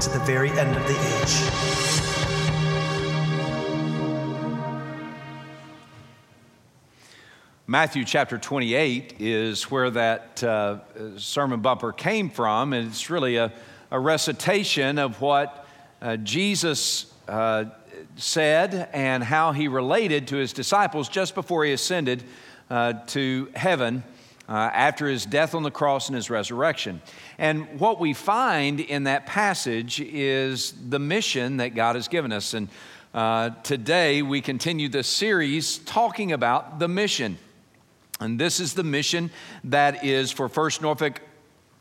to the very end of the age. Matthew chapter 28 is where that uh, sermon bumper came from, and it's really a, a recitation of what uh, Jesus uh, said and how he related to his disciples just before he ascended uh, to heaven uh, after his death on the cross and his resurrection. And what we find in that passage is the mission that God has given us. And uh, today we continue this series talking about the mission. And this is the mission that is for First Norfolk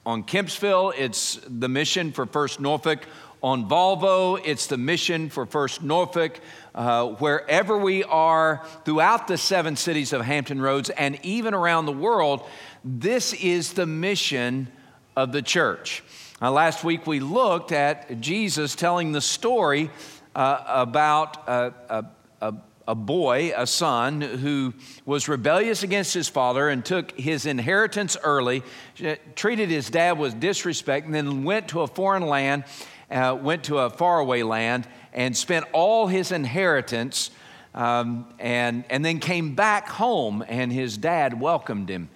on Kempsville. It's the mission for First Norfolk on Volvo. It's the mission for First Norfolk. Uh, wherever we are throughout the seven cities of Hampton Roads and even around the world, this is the mission of the church. Uh, last week we looked at Jesus telling the story uh, about a, a, a, a boy, a son, who was rebellious against his father and took his inheritance early, treated his dad with disrespect, and then went to a foreign land uh, went to a faraway land and spent all his inheritance um, and, and then came back home, and his dad welcomed him.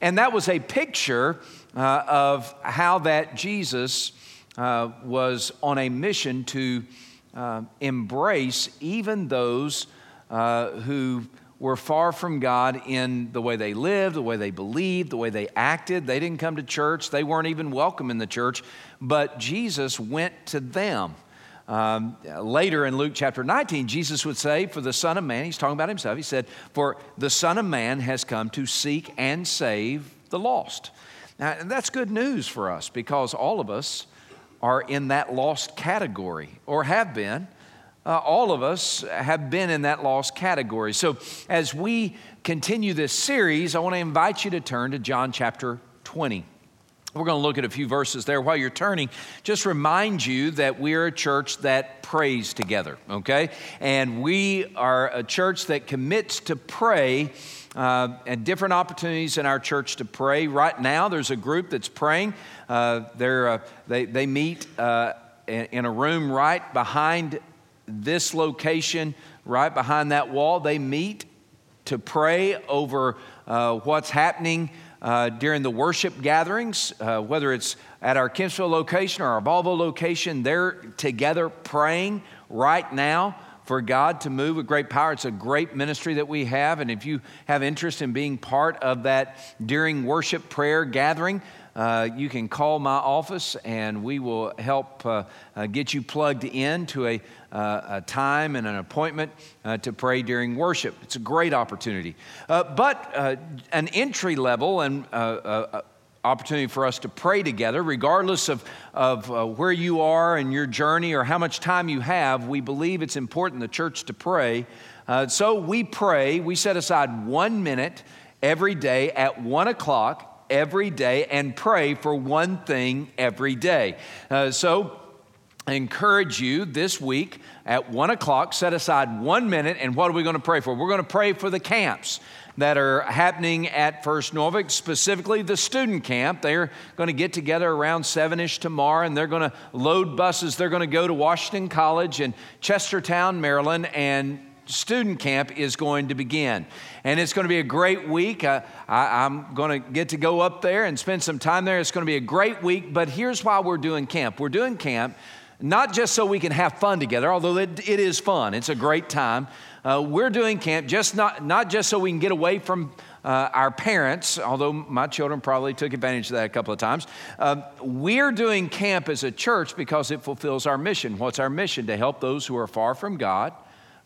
And that was a picture uh, of how that Jesus uh, was on a mission to uh, embrace even those uh, who were far from God in the way they lived, the way they believed, the way they acted. They didn't come to church, they weren't even welcome in the church but Jesus went to them. Um, later in Luke chapter 19, Jesus would say, For the Son of Man, he's talking about himself, he said, For the Son of Man has come to seek and save the lost. Now, that's good news for us because all of us are in that lost category or have been. Uh, all of us have been in that lost category. So, as we continue this series, I want to invite you to turn to John chapter 20. We're going to look at a few verses there. While you're turning, just remind you that we're a church that prays together, okay? And we are a church that commits to pray uh, and different opportunities in our church to pray. Right now, there's a group that's praying. Uh, uh, they, they meet uh, in a room right behind this location, right behind that wall. They meet to pray over uh, what's happening uh, during the worship gatherings, uh, whether it's at our Kempsville location or our Volvo location, they're together praying right now for God to move with great power. It's a great ministry that we have. And if you have interest in being part of that during worship prayer gathering, uh, you can call my office and we will help uh, uh, get you plugged in to a, uh, a time and an appointment uh, to pray during worship. It's a great opportunity. Uh, but an entry level and opportunity for us to pray together, regardless of, of uh, where you are in your journey or how much time you have, we believe it's important the church to pray. Uh, so we pray, we set aside one minute every day at one o'clock every day and pray for one thing every day. Uh, so, I encourage you this week at one o'clock, set aside one minute, and what are we going to pray for? We're going to pray for the camps that are happening at First Norfolk, specifically the student camp. They're going to get together around 7 ish tomorrow and they're going to load buses. They're going to go to Washington College in Chestertown, Maryland, and student camp is going to begin. And it's going to be a great week. I, am going to get to go up there and spend some time there. It's going to be a great week. But here's why we're doing camp we're doing camp not just so we can have fun together, although it, it is fun, it's a great time. Uh, we're doing camp just not, not just so we can get away from uh, our parents, although my children probably took advantage of that a couple of times. Uh, we're doing camp as a church because it fulfills our mission. What's our mission? To help those who are far from God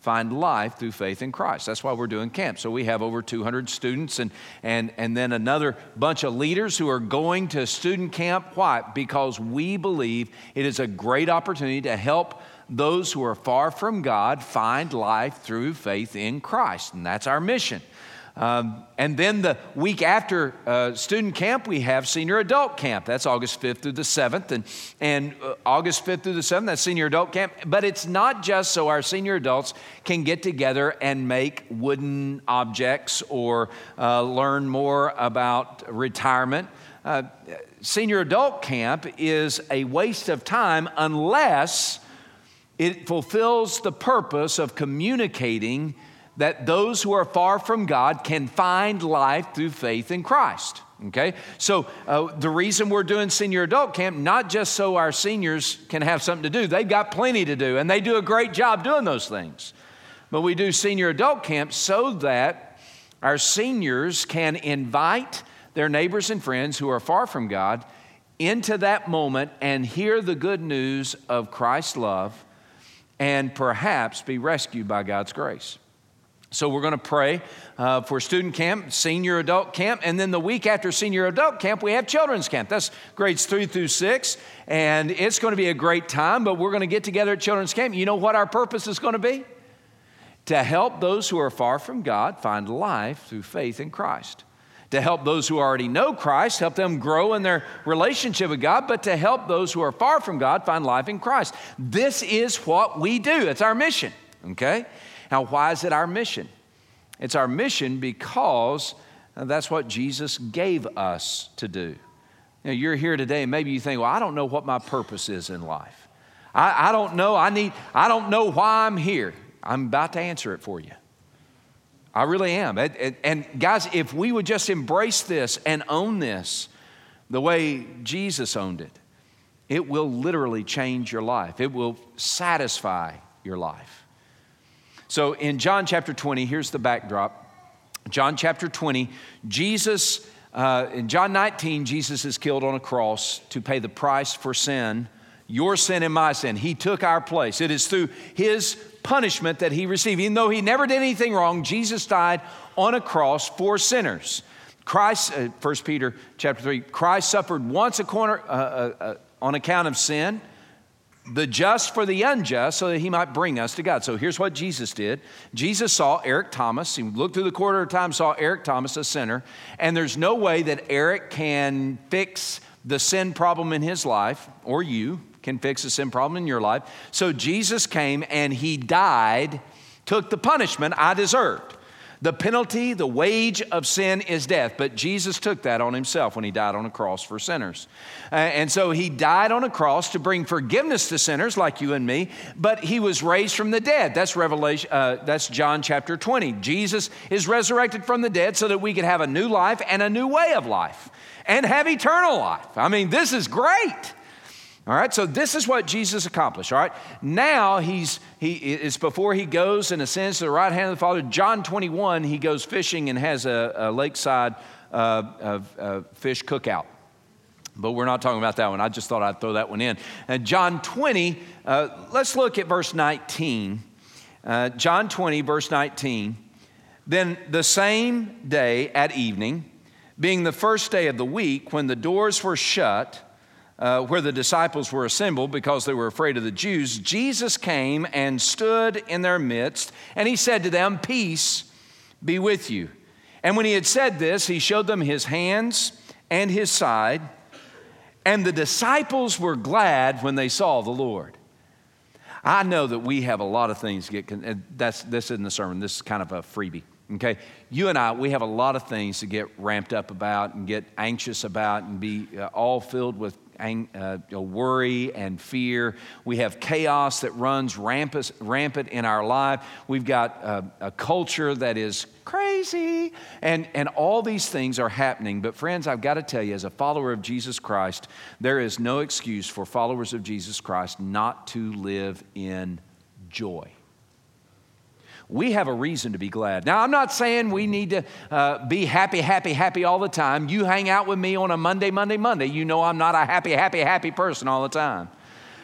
find life through faith in Christ. That's why we're doing camp. So we have over 200 students and, and, and then another bunch of leaders who are going to student camp. Why? Because we believe it is a great opportunity to help those who are far from God find life through faith in Christ. And that's our mission. Um, and then the week after uh, student camp, we have senior adult camp. That's August 5th through the 7th. And, and uh, August 5th through the 7th, that's senior adult camp. But it's not just so our senior adults can get together and make wooden objects or uh, learn more about retirement. Uh, senior adult camp is a waste of time unless it fulfills the purpose of communicating that those who are far from God can find life through faith in Christ. Okay? So, uh, the reason we're doing senior adult camp, not just so our seniors can have something to do, they've got plenty to do, and they do a great job doing those things. But we do senior adult camp so that our seniors can invite their neighbors and friends who are far from God into that moment and hear the good news of Christ's love and perhaps be rescued by God's grace. So we're going to pray uh, for student camp, senior adult camp, and then the week after senior adult camp, we have children's camp. That's grades three through six, and it's going to be a great time, but we're going to get together at children's camp. You know what our purpose is going to be? To help those who are far from God find life through faith in Christ. To help those who already know Christ, help them grow in their relationship with God, but to help those who are far from God find life in Christ. This is what we do, it's our mission, okay? Now, why is it our mission? It's our mission because that's what Jesus gave us to do. You you're here today, and maybe you think, well, I don't know what my purpose is in life. I, I don't know. I need, I don't know why I'm here. I'm about to answer it for you. I really am. And, and guys, if we would just embrace this and own this the way Jesus owned it, it will literally change your life. It will satisfy your life. So in John chapter 20, here's the backdrop. John chapter 20, Jesus, uh, in John 19, Jesus is killed on a cross to pay the price for sin, your sin and my sin. He took our place. It is through his punishment that he received. Even though he never did anything wrong, Jesus died on a cross for sinners. Christ, uh, 1 Peter chapter 3, Christ suffered once a corner, uh, uh, uh on account of sin the just for the unjust so that he might bring us to God. So here's what Jesus did Jesus saw Eric Thomas. He looked through the quarter of time, saw Eric Thomas, a sinner, and there's no way that Eric can fix the sin problem in his life, or you can fix the sin problem in your life. So Jesus came and he died, took the punishment I deserved. The penalty, the wage of sin is death, but Jesus took that on himself when he died on a cross for sinners. Uh, and so he died on a cross to bring forgiveness to sinners like you and me, but he was raised from the dead. That's Revelation uh, that's John chapter 20. Jesus is resurrected from the dead so that we could have a new life and a new way of life and have eternal life. I mean, this is great. All right, so this is what Jesus accomplished. All right, now he's he is before he goes and ascends to the right hand of the Father. John 21, he goes fishing and has a, a lakeside uh, fish cookout. But we're not talking about that one. I just thought I'd throw that one in. And John 20, uh, let's look at verse 19. Uh, John 20, verse 19. Then the same day at evening, being the first day of the week, when the doors were shut, uh, where the disciples were assembled because they were afraid of the Jews, Jesus came and stood in their midst, and he said to them, Peace be with you. And when he had said this, he showed them his hands and his side, and the disciples were glad when they saw the Lord. I know that we have a lot of things get, that's, this isn't the sermon, this is kind of a freebie. Okay, you and I, we have a lot of things to get ramped up about and get anxious about and be uh, all filled with uh, worry and fear. We have chaos that runs rampant, rampant in our life. We've got uh, a culture that is crazy. And, and all these things are happening. But, friends, I've got to tell you, as a follower of Jesus Christ, there is no excuse for followers of Jesus Christ not to live in joy we have a reason to be glad. Now, I'm not saying we need to uh, be happy, happy, happy all the time. You hang out with me on a Monday, Monday, Monday. You know I'm not a happy, happy, happy person all the time.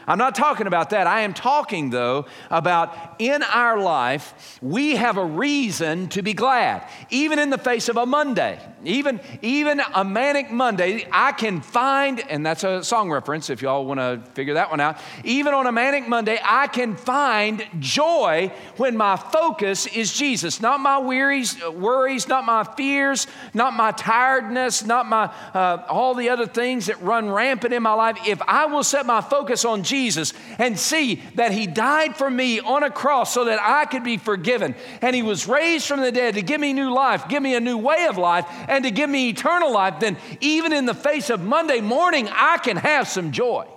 I'm not talking about that. I am talking, though, about in our life, we have a reason to be glad. Even in the face of a Monday, even, even a manic Monday, I can find, and that's a song reference if y'all want to figure that one out. Even on a manic Monday, I can find joy when my focus is Jesus. Not my wearies, worries, not my fears, not my tiredness, not my uh, all the other things that run rampant in my life. If I will set my focus on Jesus and see that He died for me on a cross so that I could be forgiven, and He was raised from the dead to give me new life, give me a new way of life, and to give me eternal life, then even in the face of Monday morning, I can have some joy.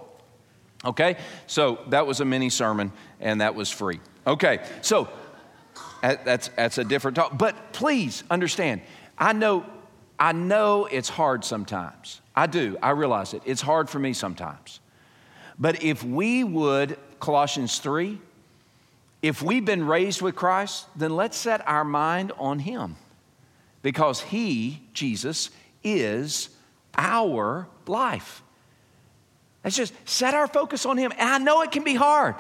Okay? So that was a mini sermon, and that was free. Okay, so that's, that's a different talk. But please understand, I know, I know it's hard sometimes. I do, I realize it. It's hard for me sometimes. But if we would, Colossians 3, if we've been raised with Christ, then let's set our mind on Him because He, Jesus, is our life. Let's just set our focus on Him. And I know it can be hard.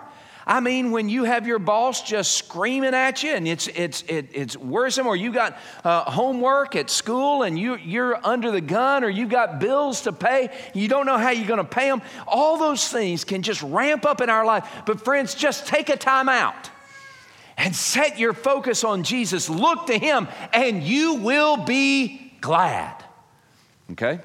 I mean, when you have your boss just screaming at you and it's, it's, it, it's worrisome, or you got uh, homework at school and you, you're under the gun, or you've got bills to pay, you don't know how you're going to pay them, all those things can just ramp up in our life. But, friends, just take a time out and set your focus on Jesus. Look to Him, and you will be glad. Okay?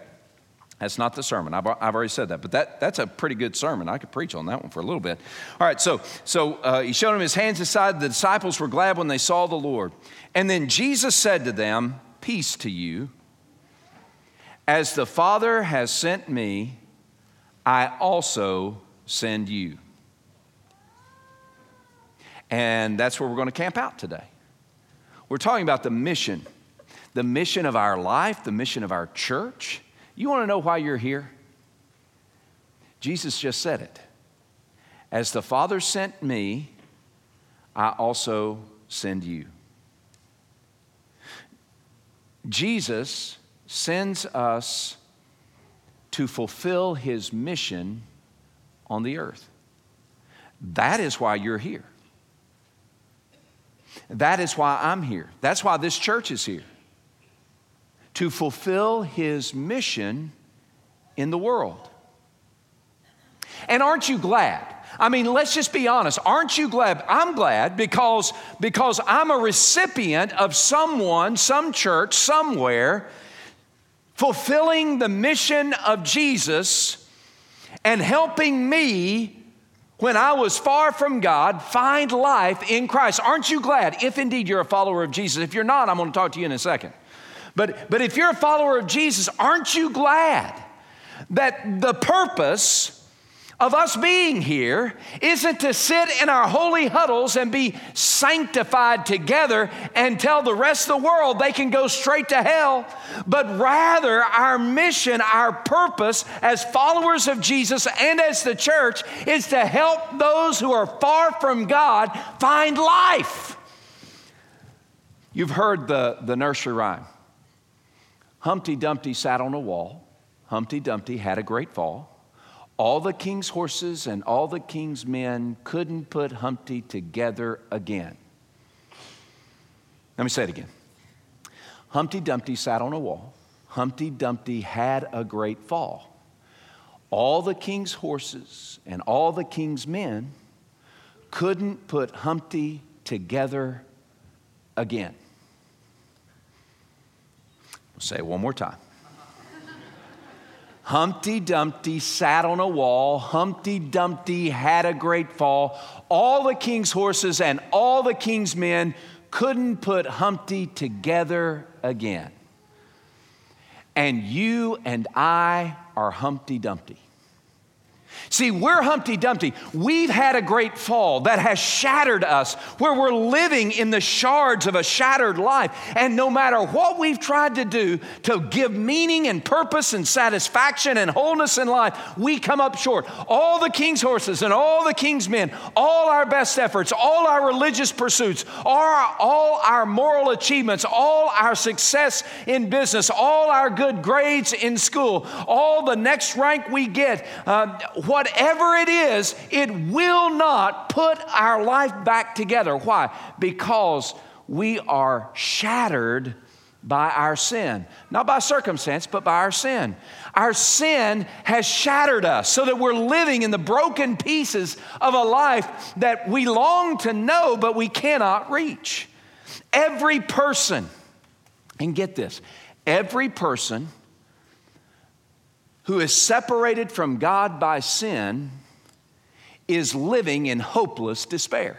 That's not the sermon. I've, I've already said that, but that, that's a pretty good sermon. I could preach on that one for a little bit. All right, so, so uh, he showed him his hands inside. The disciples were glad when they saw the Lord. And then Jesus said to them, Peace to you. As the Father has sent me, I also send you. And that's where we're going to camp out today. We're talking about the mission, the mission of our life, the mission of our church. You want to know why you're here? Jesus just said it. As the Father sent me, I also send you. Jesus sends us to fulfill his mission on the earth. That is why you're here. That is why I'm here. That's why this church is here. To fulfill his mission in the world. And aren't you glad? I mean, let's just be honest. Aren't you glad? I'm glad because, because I'm a recipient of someone, some church, somewhere, fulfilling the mission of Jesus and helping me when I was far from God, find life in Christ. Aren't you glad if indeed you're a follower of Jesus? If you're not, I'm going to talk to you in a second. But, but if you're a follower of Jesus, aren't you glad that the purpose of us being here isn't to sit in our holy huddles and be sanctified together and tell the rest of the world they can go straight to hell, but rather our mission, our purpose as followers of Jesus and as the church is to help those who are far from God find life. You've heard the, the nursery rhyme Humpty Dumpty sat on a wall, Humpty Dumpty had a great fall. All the king's horses and all the king's men couldn't put Humpty together again. Let me say it again. Humpty Dumpty sat on a wall. Humpty Dumpty had a great fall. All the king's horses and all the king's men couldn't put Humpty together again. I'll say it one more time. Humpty Dumpty sat on a wall. Humpty Dumpty had a great fall. All the king's horses and all the king's men couldn't put Humpty together again. And you and I are Humpty Dumpty. See, we're Humpty Dumpty. We've had a great fall that has shattered us, where we're living in the shards of a shattered life. And no matter what we've tried to do to give meaning and purpose and satisfaction and wholeness in life, we come up short. All the king's horses and all the king's men, all our best efforts, all our religious pursuits, all our moral achievements, all our success in business, all our good grades in school, all the next rank we get. Uh, whatever it is, it will not put our life back together. Why? Because we are shattered by our sin. Not by circumstance, but by our sin. Our sin has shattered us so that we're living in the broken pieces of a life that we long to know, but we cannot reach. Every person, and get this, every person who is separated from God by sin is living in hopeless despair.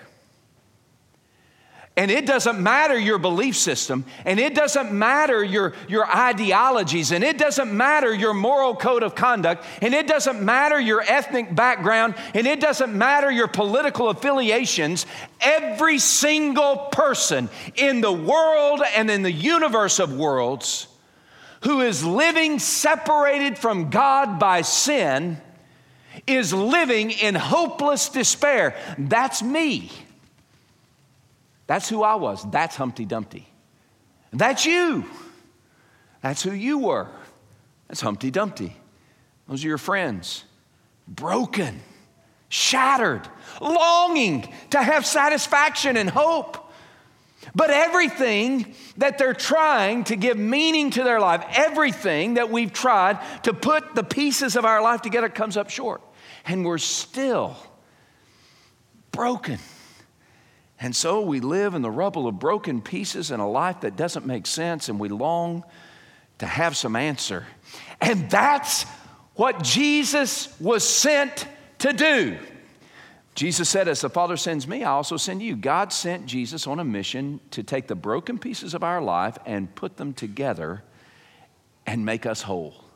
And it doesn't matter your belief system, and it doesn't matter your, your ideologies, and it doesn't matter your moral code of conduct, and it doesn't matter your ethnic background, and it doesn't matter your political affiliations. Every single person in the world and in the universe of worlds who is living separated from God by sin is living in hopeless despair. That's me. That's who I was. That's Humpty Dumpty. That's you. That's who you were. That's Humpty Dumpty. Those are your friends. Broken, shattered, longing to have satisfaction and hope. But everything that they're trying to give meaning to their life, everything that we've tried to put the pieces of our life together comes up short. And we're still broken and so we live in the rubble of broken pieces and a life that doesn't make sense, and we long to have some answer. And that's what Jesus was sent to do. Jesus said, As the Father sends me, I also send you. God sent Jesus on a mission to take the broken pieces of our life and put them together and make us whole.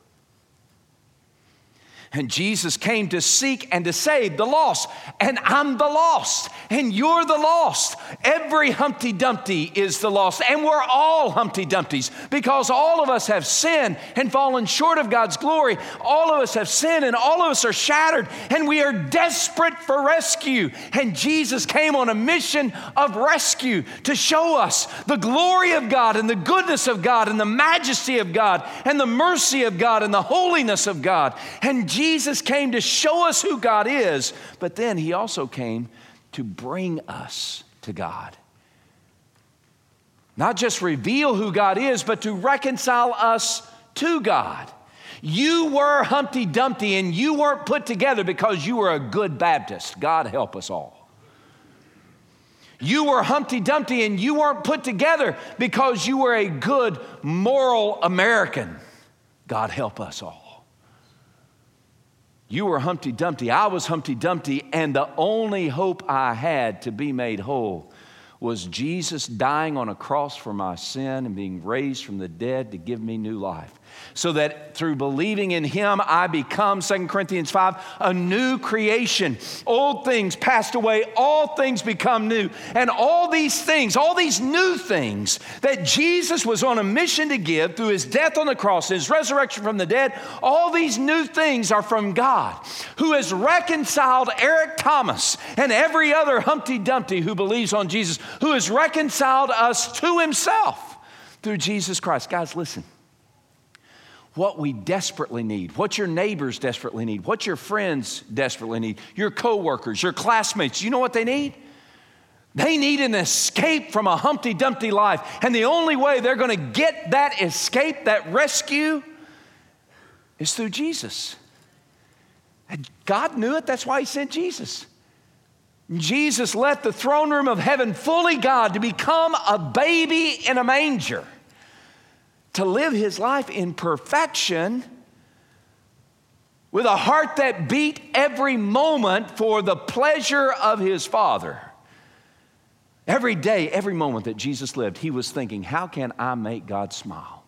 And Jesus came to seek and to save the lost. And I'm the lost. And you're the lost. Every Humpty Dumpty is the lost. And we're all Humpty Dumptys because all of us have sinned and fallen short of God's glory. All of us have sinned and all of us are shattered. And we are desperate for rescue. And Jesus came on a mission of rescue to show us the glory of God and the goodness of God and the majesty of God and the mercy of God and the holiness of God. And Jesus came to show us who God is, but then he also came to bring us to God. Not just reveal who God is, but to reconcile us to God. You were Humpty Dumpty and you weren't put together because you were a good Baptist. God help us all. You were Humpty Dumpty and you weren't put together because you were a good moral American. God help us all. You were Humpty Dumpty, I was Humpty Dumpty, and the only hope I had to be made whole was Jesus dying on a cross for my sin and being raised from the dead to give me new life so that through believing in him I become, 2 Corinthians 5, a new creation. Old things passed away, all things become new. And all these things, all these new things that Jesus was on a mission to give through his death on the cross, his resurrection from the dead, all these new things are from God, who has reconciled Eric Thomas and every other Humpty Dumpty who believes on Jesus, who has reconciled us to himself through Jesus Christ. Guys, listen what we desperately need, what your neighbors desperately need, what your friends desperately need, your coworkers, your classmates. You know what they need? They need an escape from a Humpty Dumpty life. And the only way they're going to get that escape, that rescue, is through Jesus. And God knew it, that's why He sent Jesus. Jesus left the throne room of heaven, fully God, to become a baby in a manger to live his life in perfection with a heart that beat every moment for the pleasure of his Father. Every day, every moment that Jesus lived, he was thinking, How can I make God smile?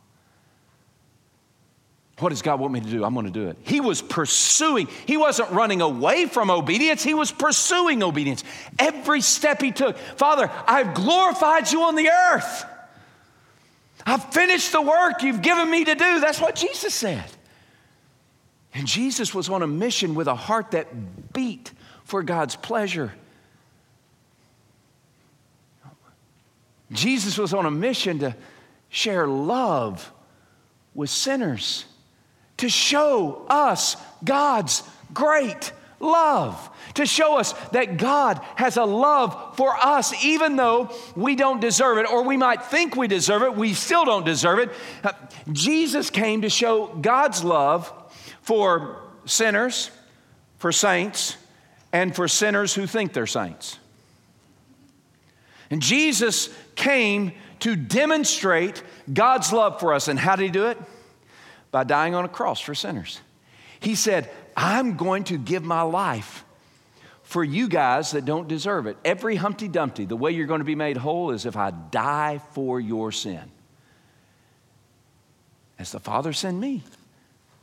What does God want me to do? I'm going to do it. He was pursuing, he wasn't running away from obedience, he was pursuing obedience. Every step he took, Father, I've glorified you on the earth. I've finished the work you've given me to do. That's what Jesus said. And Jesus was on a mission with a heart that beat for God's pleasure. Jesus was on a mission to share love with sinners, to show us God's great love, to show us that God has a love for us, even though we don't deserve it, or we might think we deserve it, we still don't deserve it. Uh, Jesus came to show God's love for sinners, for saints, and for sinners who think they're saints. And Jesus came to demonstrate God's love for us. And how did he do it? By dying on a cross for sinners. He said, I'm going to give my life for you guys that don't deserve it. Every Humpty Dumpty, the way you're going to be made whole is if I die for your sin. As the Father sent me,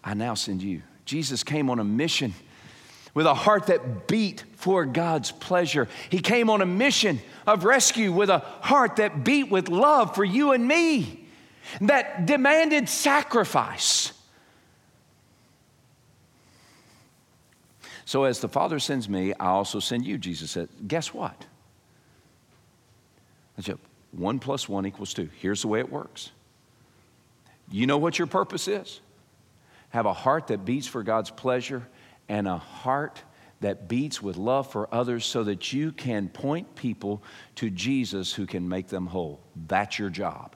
I now send you. Jesus came on a mission with a heart that beat for God's pleasure. He came on a mission of rescue with a heart that beat with love for you and me, that demanded sacrifice. So, as the Father sends me, I also send you, Jesus said. Guess what? I said, one plus one equals two. Here's the way it works. You know what your purpose is? Have a heart that beats for God's pleasure and a heart that beats with love for others so that you can point people to Jesus who can make them whole. That's your job.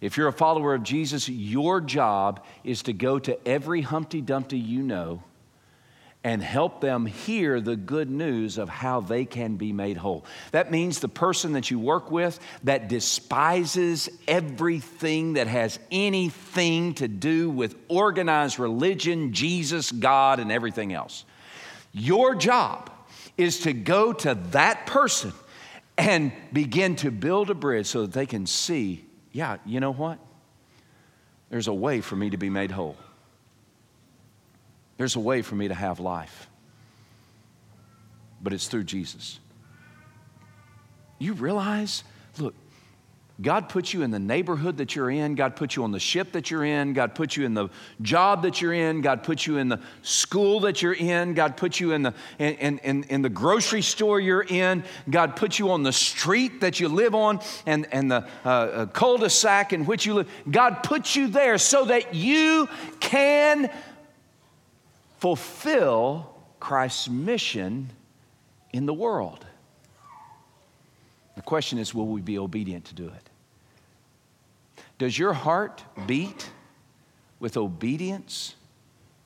If you're a follower of Jesus, your job is to go to every Humpty Dumpty you know and help them hear the good news of how they can be made whole. That means the person that you work with that despises everything that has anything to do with organized religion, Jesus, God, and everything else. Your job is to go to that person and begin to build a bridge so that they can see, yeah, you know what? There's a way for me to be made whole. There's a way for me to have life, but it's through Jesus. You realize, look, God put you in the neighborhood that you're in. God put you on the ship that you're in. God put you in the job that you're in. God put you in the school that you're in. God put you in the, in, in, in the grocery store you're in. God put you on the street that you live on and, and the uh, uh cul de sac in which you live. God put you there so that you can fulfill Christ's mission in the world. The question is will we be obedient to do it? Does your heart beat with obedience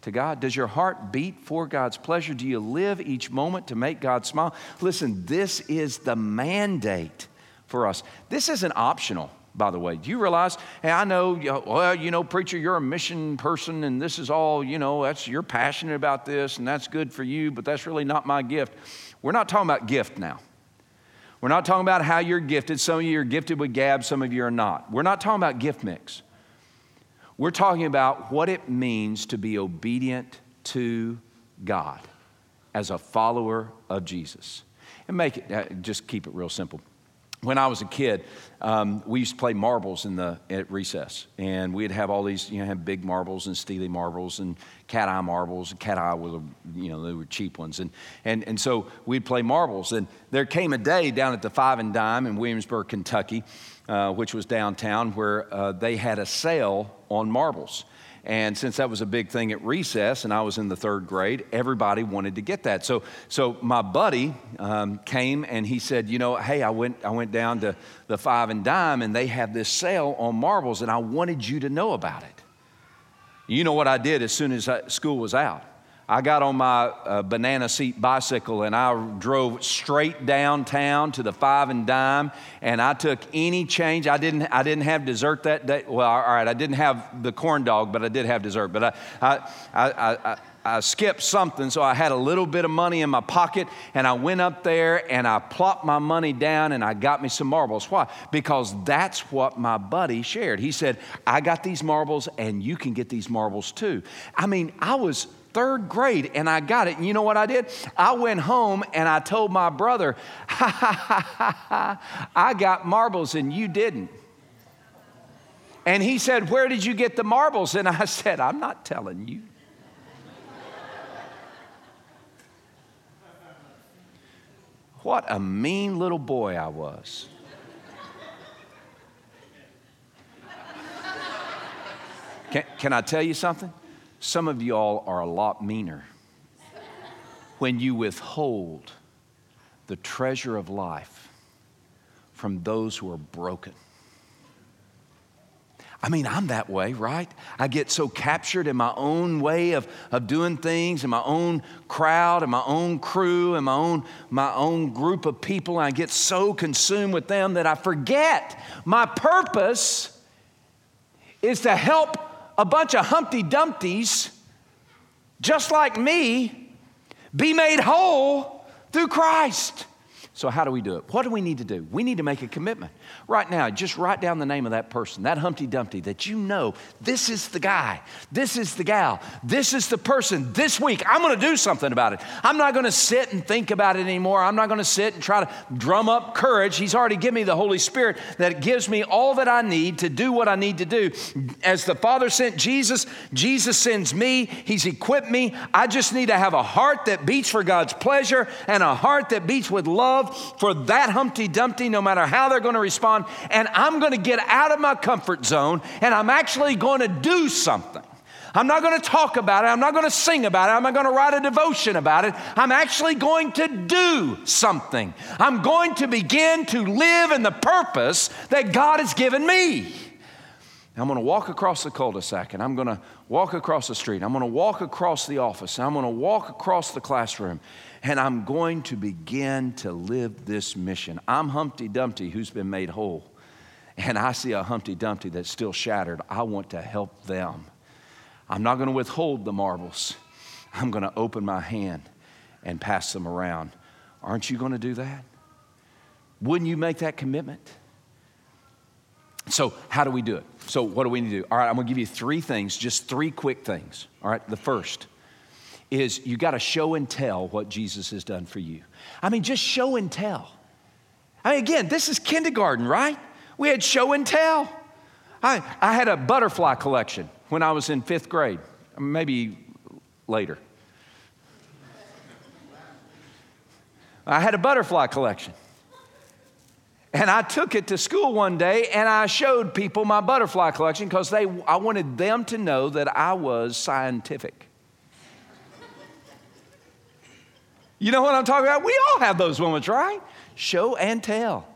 to God? Does your heart beat for God's pleasure? Do you live each moment to make God smile? Listen, this is the mandate for us. This isn't optional by the way. Do you realize? Hey, I know, well, you know, preacher, you're a mission person and this is all, you know, that's, you're passionate about this and that's good for you, but that's really not my gift. We're not talking about gift now. We're not talking about how you're gifted. Some of you are gifted with gab, some of you are not. We're not talking about gift mix. We're talking about what it means to be obedient to God as a follower of Jesus. And make it, uh, just keep it real simple when I was a kid, um, we used to play marbles in the at recess, and we'd have all these, you know, have big marbles and steely marbles and cat eye marbles. Cat eye were, you know, they were cheap ones, and and and so we'd play marbles. And there came a day down at the Five and Dime in Williamsburg, Kentucky, uh, which was downtown, where uh, they had a sale on marbles. And since that was a big thing at recess and I was in the third grade, everybody wanted to get that. So, so my buddy um, came and he said, You know, hey, I went, I went down to the Five and Dime and they have this sale on marbles and I wanted you to know about it. You know what I did as soon as school was out? I got on my uh, banana seat bicycle and I drove straight downtown to the five and dime and I took any change. I didn't, I didn't have dessert that day. Well, all right, I didn't have the corn dog, but I did have dessert. But I, I, I, I I skipped something, so I had a little bit of money in my pocket, and I went up there and I plopped my money down and I got me some marbles. Why? Because that's what my buddy shared. He said, I got these marbles, and you can get these marbles too. I mean, I was third grade and I got it. And you know what I did? I went home and I told my brother, ha ha ha ha ha, I got marbles and you didn't. And he said, Where did you get the marbles? And I said, I'm not telling you. What a mean little boy I was. Can, can I tell you something? Some of y'all are a lot meaner. when you withhold the treasure of life from those who are broken. I mean, I'm that way, right? I get so captured in my own way of, of doing things, in my own crowd, in my own crew, in my own, my own group of people, and I get so consumed with them that I forget my purpose is to help a bunch of Humpty Dumptys, just like me, be made whole through Christ. So, how do we do it? What do we need to do? We need to make a commitment. Right now, just write down the name of that person, that Humpty Dumpty, that you know this is the guy, this is the gal, this is the person. This week, I'm going to do something about it. I'm not going to sit and think about it anymore. I'm not going to sit and try to drum up courage. He's already given me the Holy Spirit that gives me all that I need to do what I need to do. As the Father sent Jesus, Jesus sends me. He's equipped me. I just need to have a heart that beats for God's pleasure and a heart that beats with love for that Humpty Dumpty, no matter how they're going to respond and I'm going to get out of my comfort zone and I'm actually going to do something. I'm not going to talk about it. I'm not going to sing about it. I'm not going to write a devotion about it. I'm actually going to do something. I'm going to begin to live in the purpose that God has given me. I'm going to walk across the cul de sac and I'm going to walk across the street. I'm going to walk across the office. I'm going to walk across the classroom and I'm going to begin to live this mission. I'm Humpty Dumpty who's been made whole, and I see a Humpty Dumpty that's still shattered. I want to help them. I'm not going to withhold the marbles, I'm going to open my hand and pass them around. Aren't you going to do that? Wouldn't you make that commitment? So, how do we do it? So, what do we need to do? All right, I'm going to give you three things, just three quick things. All right, the first is you got to show and tell what Jesus has done for you. I mean, just show and tell. I mean, again, this is kindergarten, right? We had show and tell. I, I had a butterfly collection when I was in fifth grade, maybe later. I had a butterfly collection. And I took it to school one day and I showed people my butterfly collection because I wanted them to know that I was scientific. You know what I'm talking about? We all have those moments, right? Show and tell.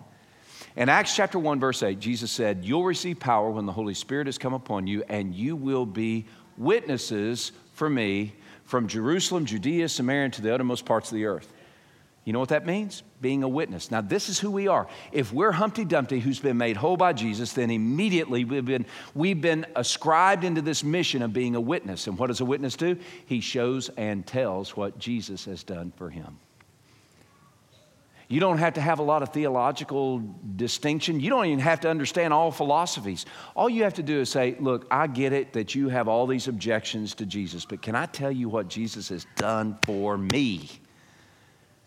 In Acts chapter 1, verse 8, Jesus said, You'll receive power when the Holy Spirit has come upon you, and you will be witnesses for me from Jerusalem, Judea, Samaria, to the uttermost parts of the earth. You know what that means? Being a witness. Now, this is who we are. If we're Humpty Dumpty who's been made whole by Jesus, then immediately we've been, we've been ascribed into this mission of being a witness. And what does a witness do? He shows and tells what Jesus has done for him. You don't have to have a lot of theological distinction. You don't even have to understand all philosophies. All you have to do is say, Look, I get it that you have all these objections to Jesus, but can I tell you what Jesus has done for me?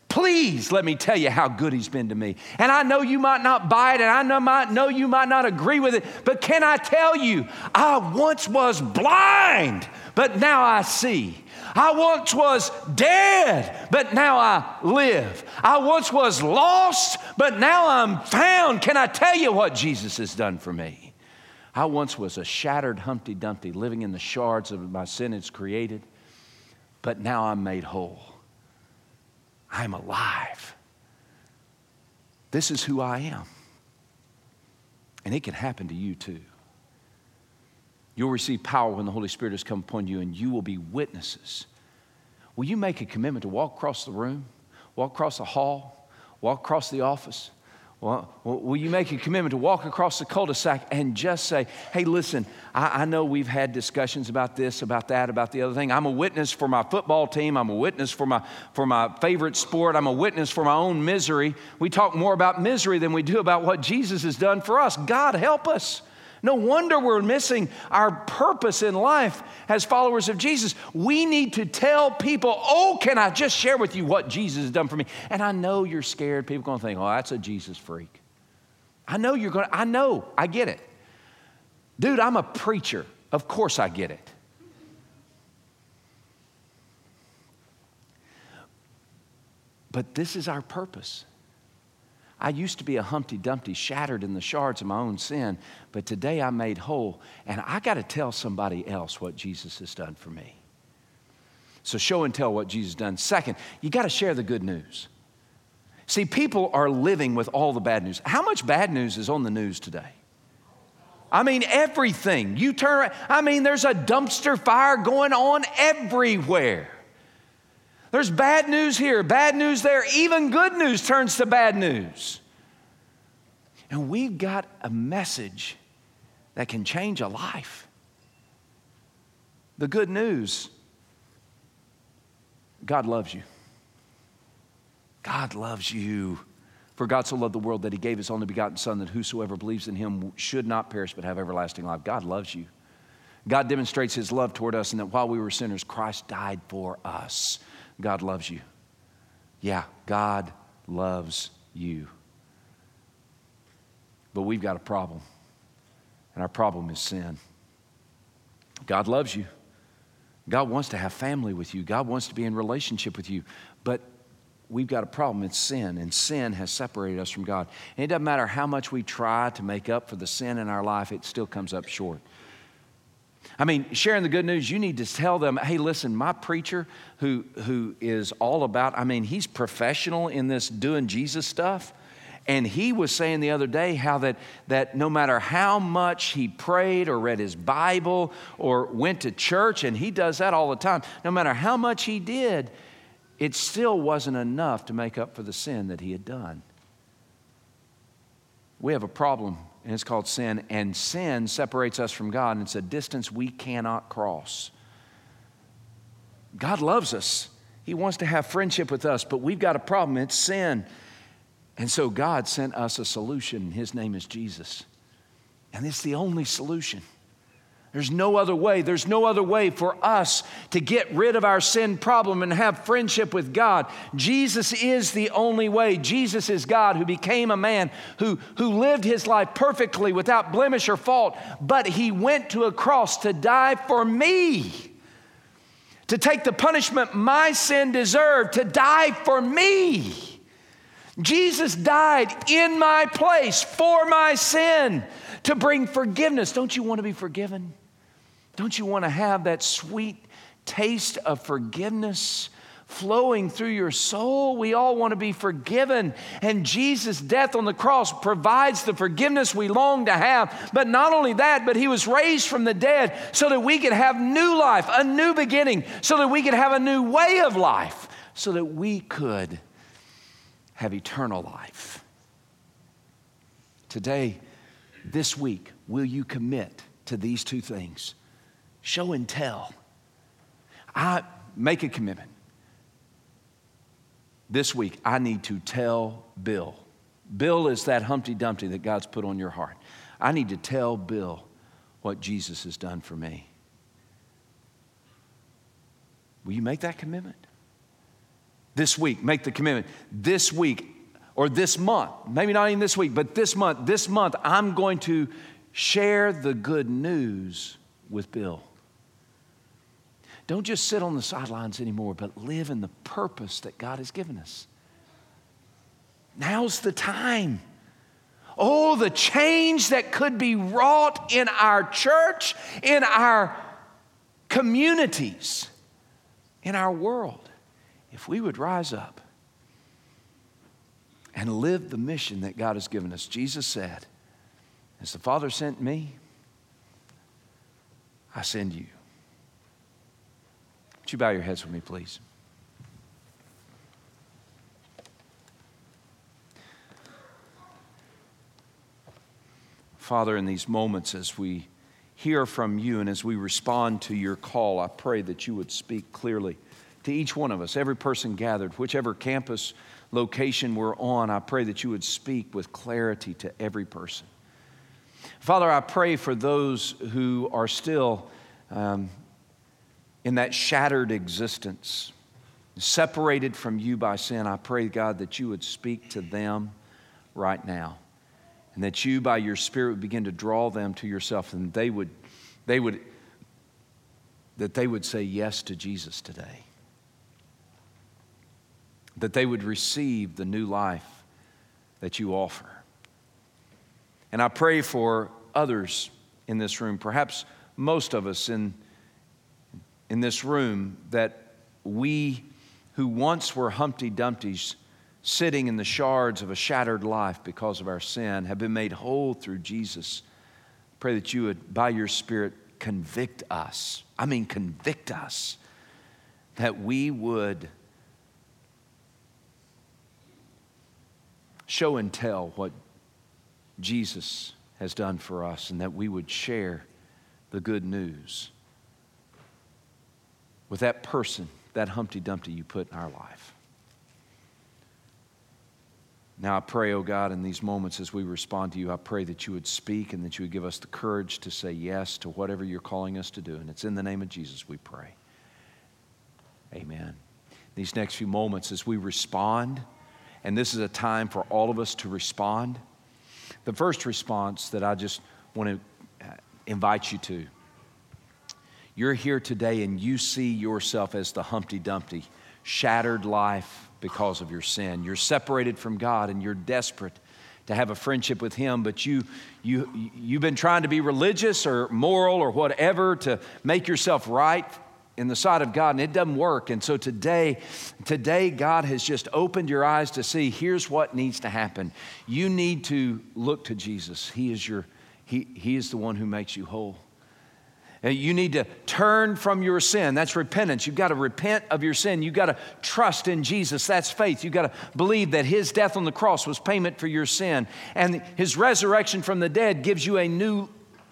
Please let me tell you how good he's been to me. And I know you might not buy it, and I know, might, know you might not agree with it, but can I tell you, I once was blind, but now I see. I once was dead, but now I live. I once was lost, but now I'm found. Can I tell you what Jesus has done for me? I once was a shattered Humpty Dumpty living in the shards of my sin has created, but now I'm made whole. I'm alive. This is who I am. And it can happen to you too. You'll receive power when the Holy Spirit has come upon you, and you will be witnesses. Will you make a commitment to walk across the room, walk across the hall, walk across the office, well, will you make a commitment to walk across the cul de sac and just say, hey, listen, I, I, know we've had discussions about this, about that, about the other thing. I'm a witness for my football team. I'm a witness for my, for my favorite sport. I'm a witness for my own misery. We talk more about misery than we do about what Jesus has done for us. God help us. No wonder we're missing our purpose in life as followers of Jesus. We need to tell people, oh, can I just share with you what Jesus has done for me? And I know you're scared. People are going to think, oh, that's a Jesus freak. I know you're going to, I know, I get it. Dude, I'm a preacher. Of course I get it. But this is our purpose. I used to be a Humpty Dumpty, shattered in the shards of my own sin, but today I'm made whole, and I got to tell somebody else what Jesus has done for me. So show and tell what Jesus done. Second, you got to share the good news. See, people are living with all the bad news. How much bad news is on the news today? I mean, everything. You turn I mean, there's a dumpster fire going on everywhere. There's bad news here, bad news there. Even good news turns to bad news. And we've got a message that can change a life. The good news God loves you. God loves you. For God so loved the world that he gave his only begotten Son, that whosoever believes in him should not perish but have everlasting life. God loves you. God demonstrates his love toward us, and that while we were sinners, Christ died for us. God loves you. Yeah, God loves you. But we've got a problem, and our problem is sin. God loves you. God wants to have family with you. God wants to be in relationship with you. But we've got a problem. It's sin, and sin has separated us from God. And it doesn't matter how much we try to make up for the sin in our life, it still comes up short. I mean, sharing the good news, you need to tell them, hey, listen, my preacher who, who is all about, I mean, he's professional in this doing Jesus stuff. And he was saying the other day how that, that no matter how much he prayed or read his Bible or went to church, and he does that all the time, no matter how much he did, it still wasn't enough to make up for the sin that he had done. We have a problem, and it's called sin, and sin separates us from God, and it's a distance we cannot cross. God loves us. He wants to have friendship with us, but we've got a problem. It's sin. And so God sent us a solution. His name is Jesus. And it's the only solution. There's no other way. There's no other way for us to get rid of our sin problem and have friendship with God. Jesus is the only way. Jesus is God who became a man who, who lived his life perfectly without blemish or fault, but he went to a cross to die for me, to take the punishment my sin deserved, to die for me. Jesus died in my place for my sin to bring forgiveness. Don't you want to be forgiven? Don't you want to have that sweet taste of forgiveness? flowing through your soul. We all want to be forgiven. And Jesus' death on the cross provides the forgiveness we long to have. But not only that, but He was raised from the dead so that we could have new life, a new beginning, so that we could have a new way of life, so that we could have eternal life. Today, this week, will you commit to these two things? Show and tell. I make a commitment. This week, I need to tell Bill. Bill is that Humpty Dumpty that God's put on your heart. I need to tell Bill what Jesus has done for me. Will you make that commitment? This week, make the commitment. This week or this month, maybe not even this week, but this month, this month, I'm going to share the good news with Bill. Don't just sit on the sidelines anymore, but live in the purpose that God has given us. Now's the time. Oh, the change that could be wrought in our church, in our communities, in our world, if we would rise up and live the mission that God has given us. Jesus said, As the Father sent me, I send you. Would you bow your heads with me, please? Father, in these moments as we hear from you and as we respond to your call, I pray that you would speak clearly to each one of us, every person gathered, whichever campus location we're on, I pray that you would speak with clarity to every person. Father, I pray for those who are still um, in that shattered existence, separated from you by sin, I pray, God, that you would speak to them right now. And that you, by your Spirit, would begin to draw them to yourself, and they would, they would, that they would say yes to Jesus today. That they would receive the new life that you offer. And I pray for others in this room, perhaps most of us in in this room that we who once were Humpty Dumptys, sitting in the shards of a shattered life because of our sin, have been made whole through Jesus. Pray that you would, by your Spirit, convict us. I mean, convict us that we would show and tell what Jesus has done for us and that we would share the good news with that person, that Humpty Dumpty you put in our life. Now I pray, oh God, in these moments as we respond to you, I pray that you would speak and that you would give us the courage to say yes to whatever you're calling us to do. And it's in the name of Jesus we pray. Amen. These next few moments as we respond, and this is a time for all of us to respond. The first response that I just want to invite you to you're here today and you see yourself as the Humpty Dumpty, shattered life because of your sin. You're separated from God and you're desperate to have a friendship with Him, but you, you, you've been trying to be religious or moral or whatever to make yourself right in the sight of God, and it doesn't work. And so today, today, God has just opened your eyes to see here's what needs to happen. You need to look to Jesus. He is your, He, he is the one who makes you whole. Uh, you need to turn from your sin. That's repentance. You've got to repent of your sin. You've got to trust in Jesus. That's faith. You've got to believe that His death on the cross was payment for your sin. And His resurrection from the dead gives you a new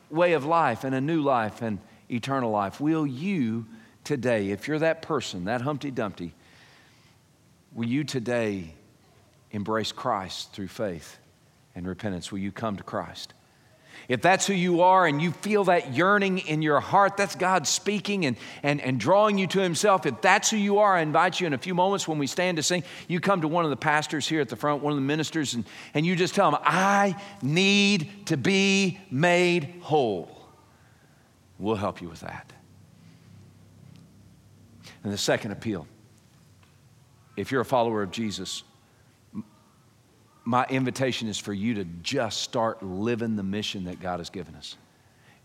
way of life and a new life and eternal life. Will you today, if you're that person, that Humpty Dumpty, will you today embrace Christ through faith and repentance? Will you come to Christ? If that's who you are and you feel that yearning in your heart, that's God speaking and, and, and drawing you to Himself. If that's who you are, I invite you in a few moments when we stand to sing, you come to one of the pastors here at the front, one of the ministers, and, and you just tell them, I need to be made whole. We'll help you with that. And the second appeal if you're a follower of Jesus, my invitation is for you to just start living the mission that God has given us.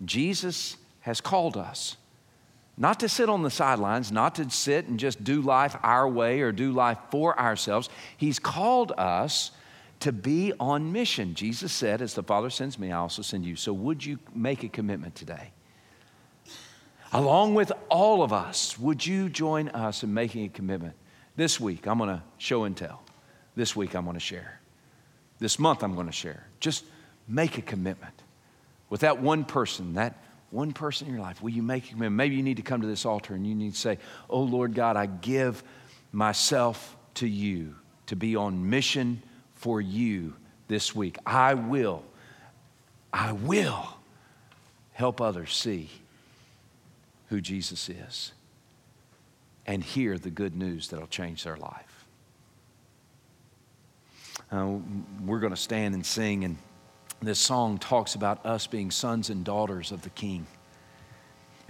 Jesus has called us not to sit on the sidelines, not to sit and just do life our way or do life for ourselves. He's called us to be on mission. Jesus said, As the Father sends me, I also send you. So, would you make a commitment today? Along with all of us, would you join us in making a commitment? This week, I'm going to show and tell. This week, I'm going to share this month I'm going to share. Just make a commitment with that one person, that one person in your life. Will you make a commitment? Maybe you need to come to this altar and you need to say, Oh Lord God, I give myself to you to be on mission for you this week. I will, I will help others see who Jesus is and hear the good news that'll change their life. Uh, we're going to stand and sing, and this song talks about us being sons and daughters of the King.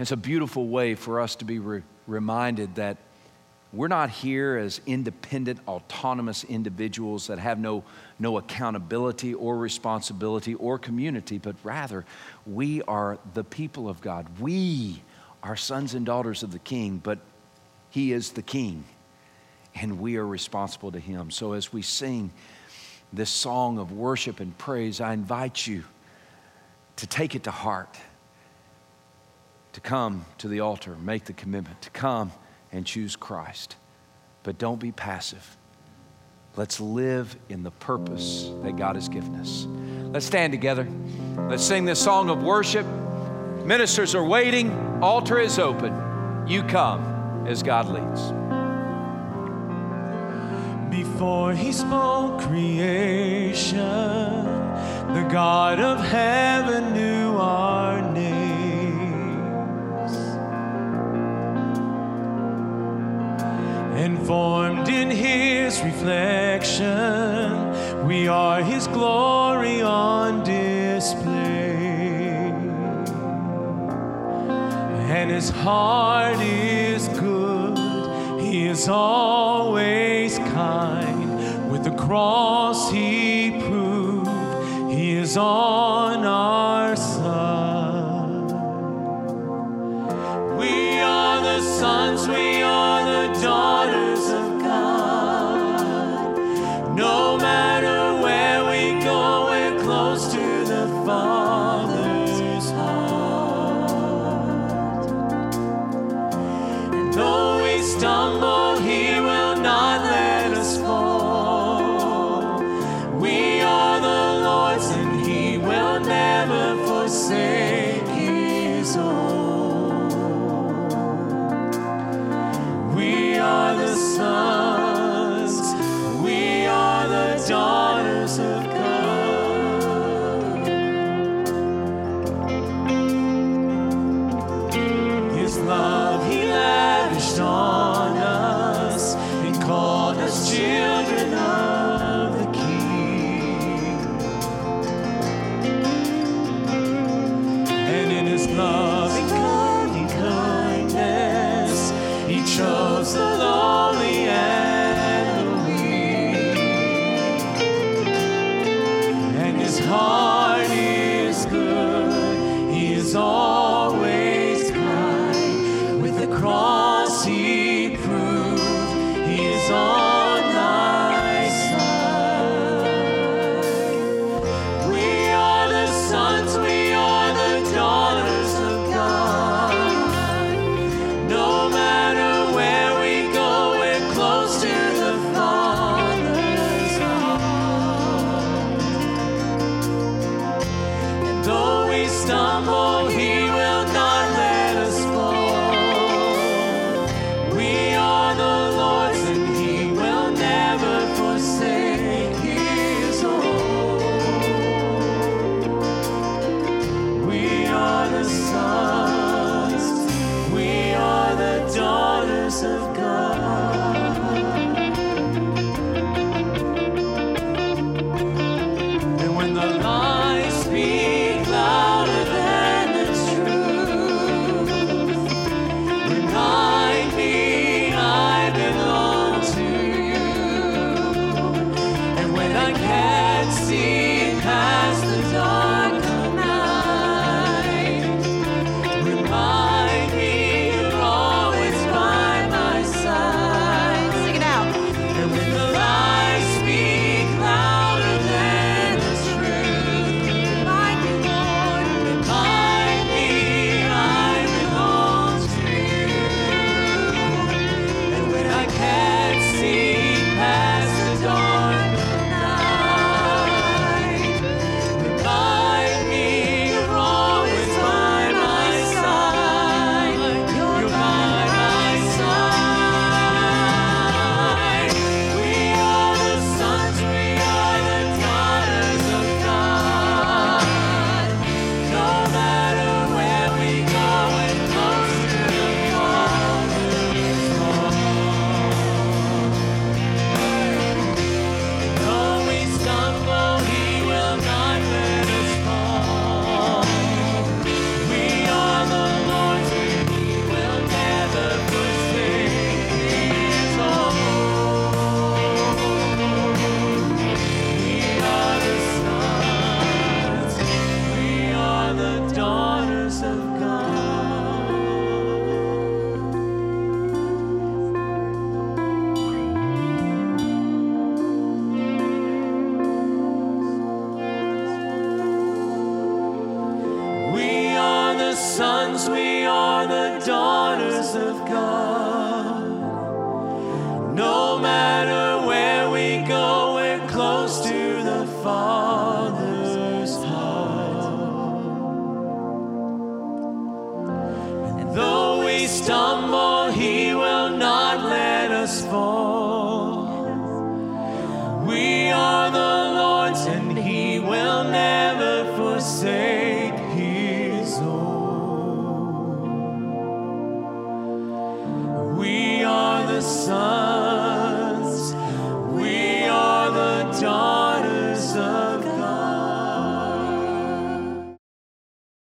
It's a beautiful way for us to be re- reminded that we're not here as independent, autonomous individuals that have no, no accountability or responsibility or community, but rather we are the people of God. We are sons and daughters of the King, but He is the King, and we are responsible to Him. So as we sing, this song of worship and praise, I invite you to take it to heart, to come to the altar, make the commitment, to come and choose Christ. But don't be passive. Let's live in the purpose that God has given us. Let's stand together. Let's sing this song of worship. Ministers are waiting, altar is open. You come as God leads. Before he spoke creation, the God of heaven knew our names. And formed in his reflection, we are his glory on display. And his heart is good, he is always cross, he proved. He is on